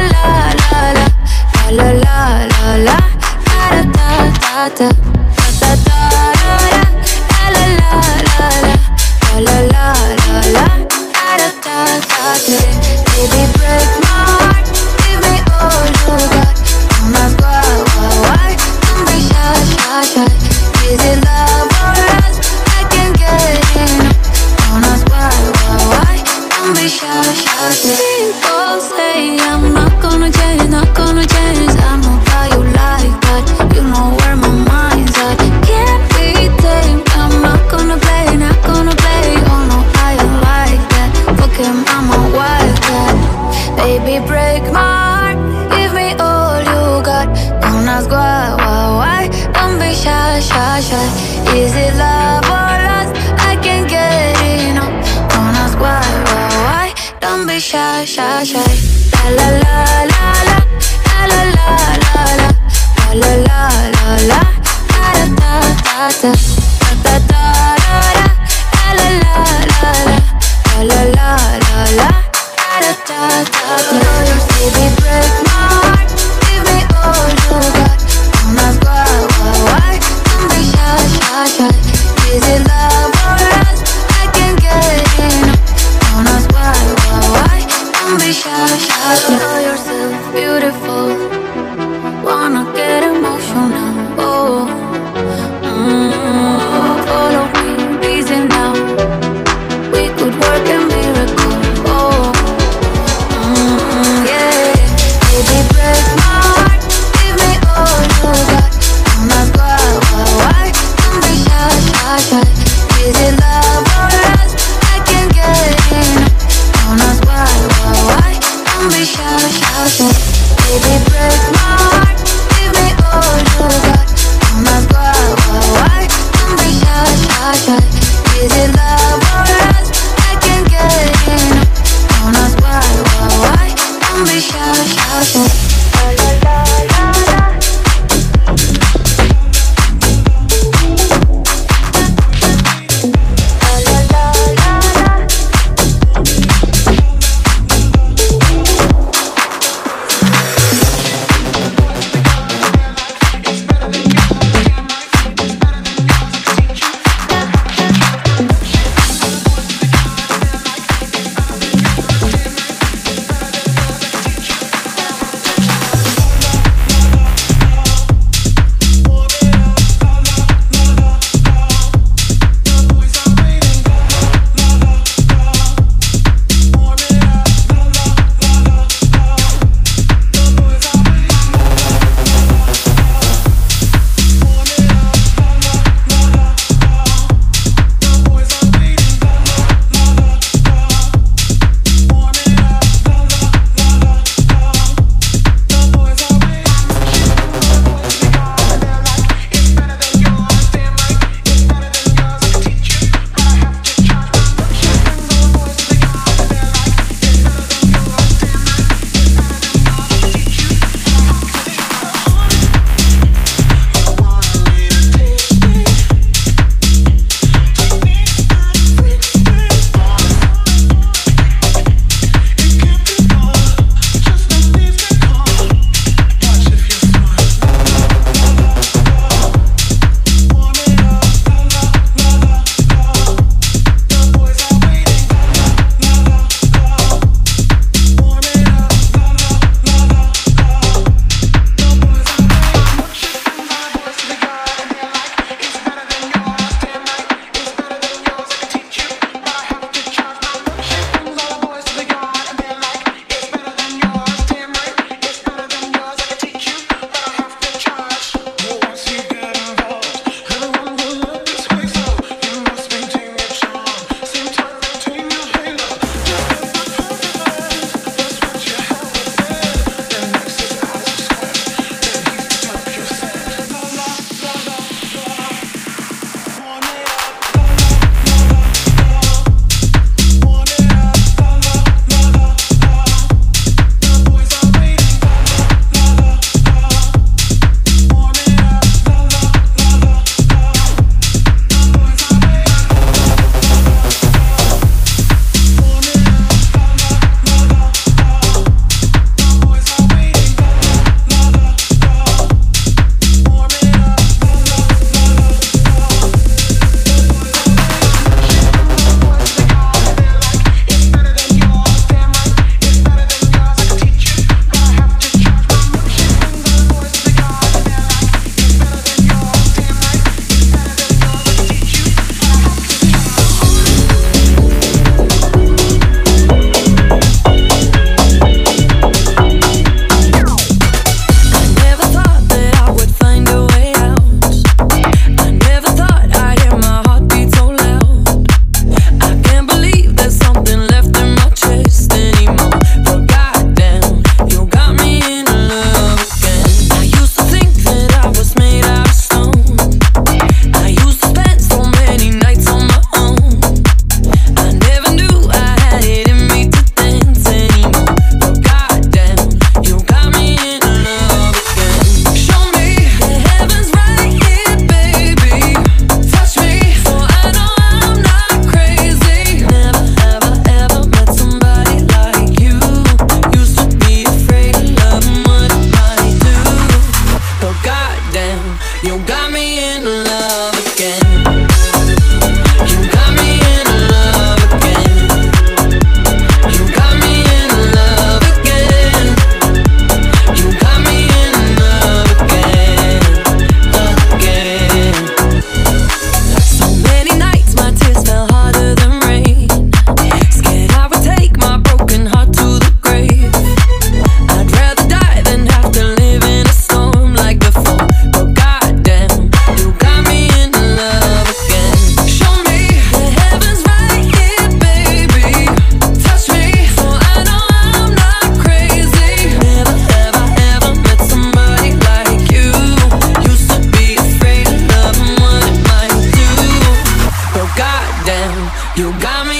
la la la la. La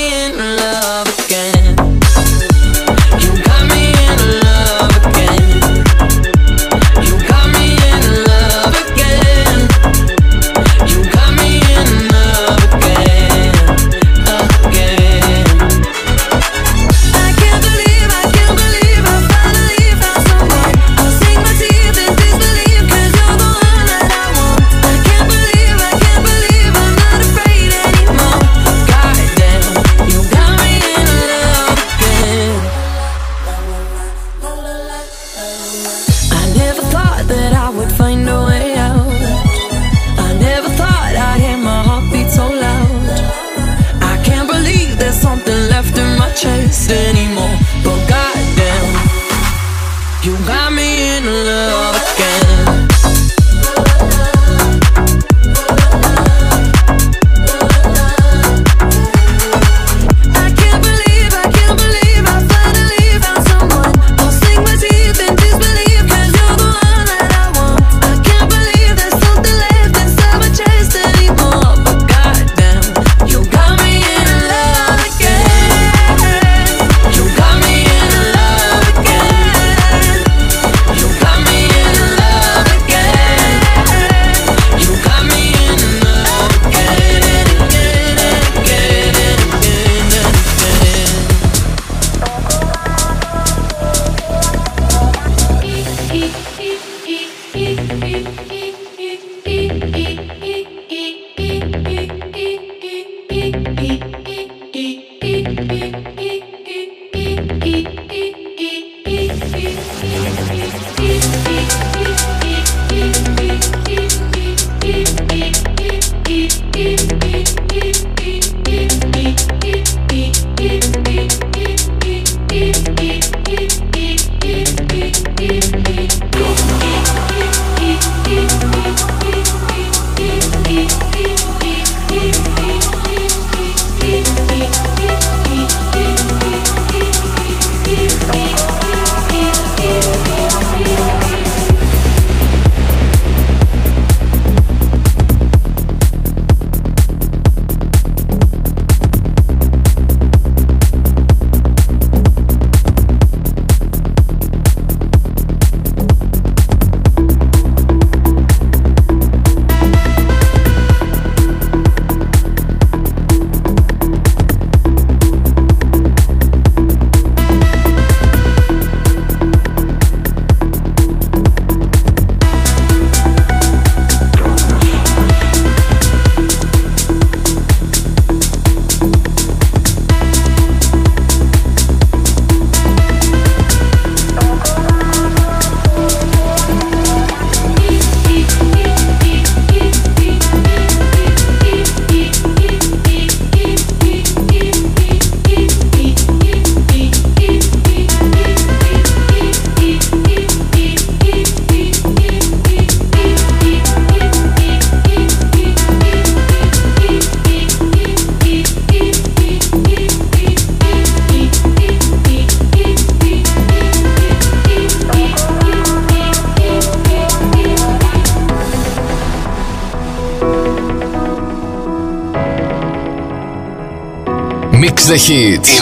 in love again.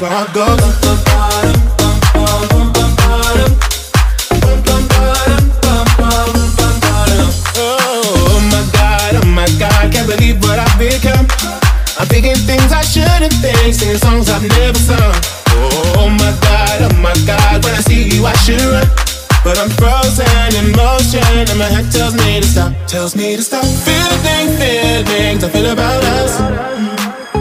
Bum, bum, bum, bum, Oh my god, oh my god, can't believe what I've become. I'm thinking things I shouldn't think, singing songs I've never sung. Oh my god, oh my god, when I see you I should run. But I'm frozen in motion and my head tells me to stop, tells me to stop. Feeling feelings I feel about us.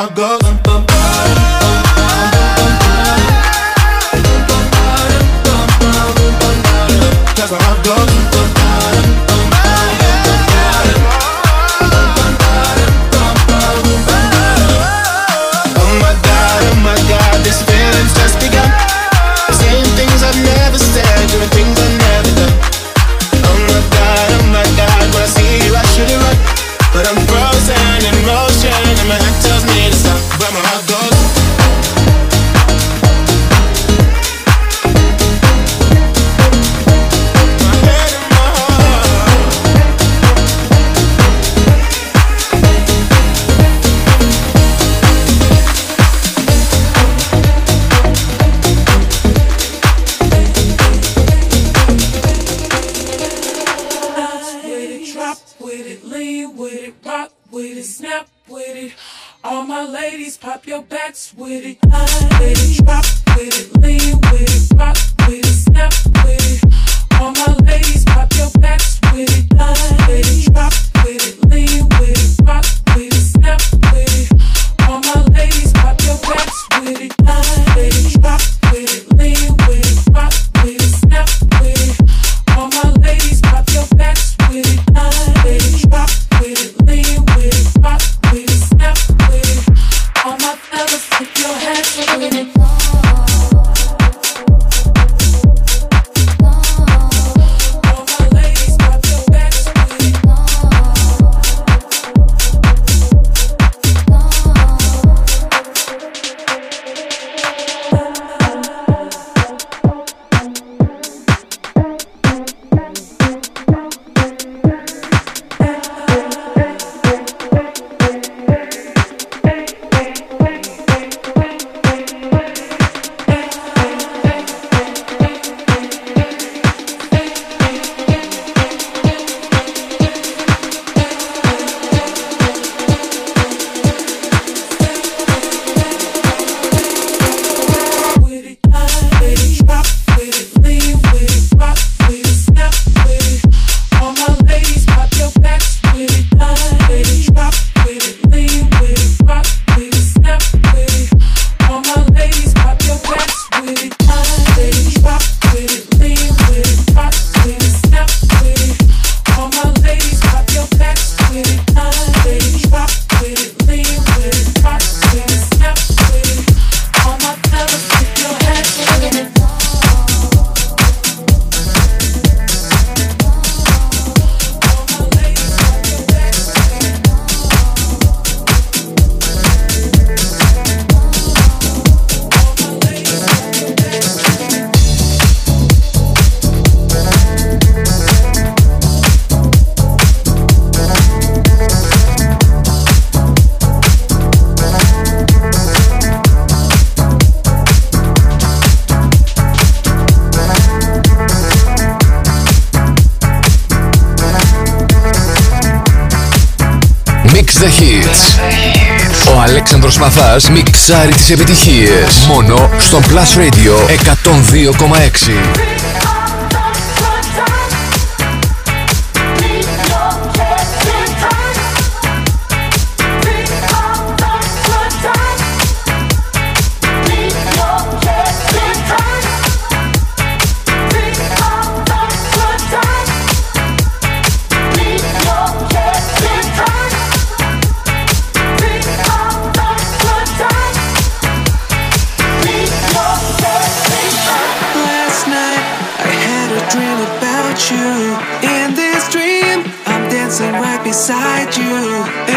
I go. That's I. Αλέξανδρος Μαθάς μιξάρει τις επιτυχίες. Μόνο στο Plus Radio 102,6. Beside you.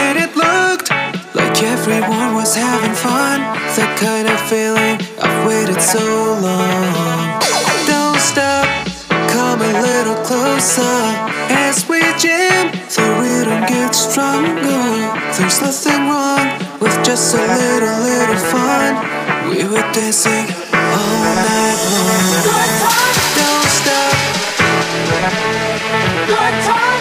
And it looked like everyone was having fun. The kind of feeling I've waited so long. Don't stop, come a little closer. As we jam, the rhythm gets stronger. There's nothing wrong with just a little, little fun. We were dancing all night long. Don't stop. Don't stop.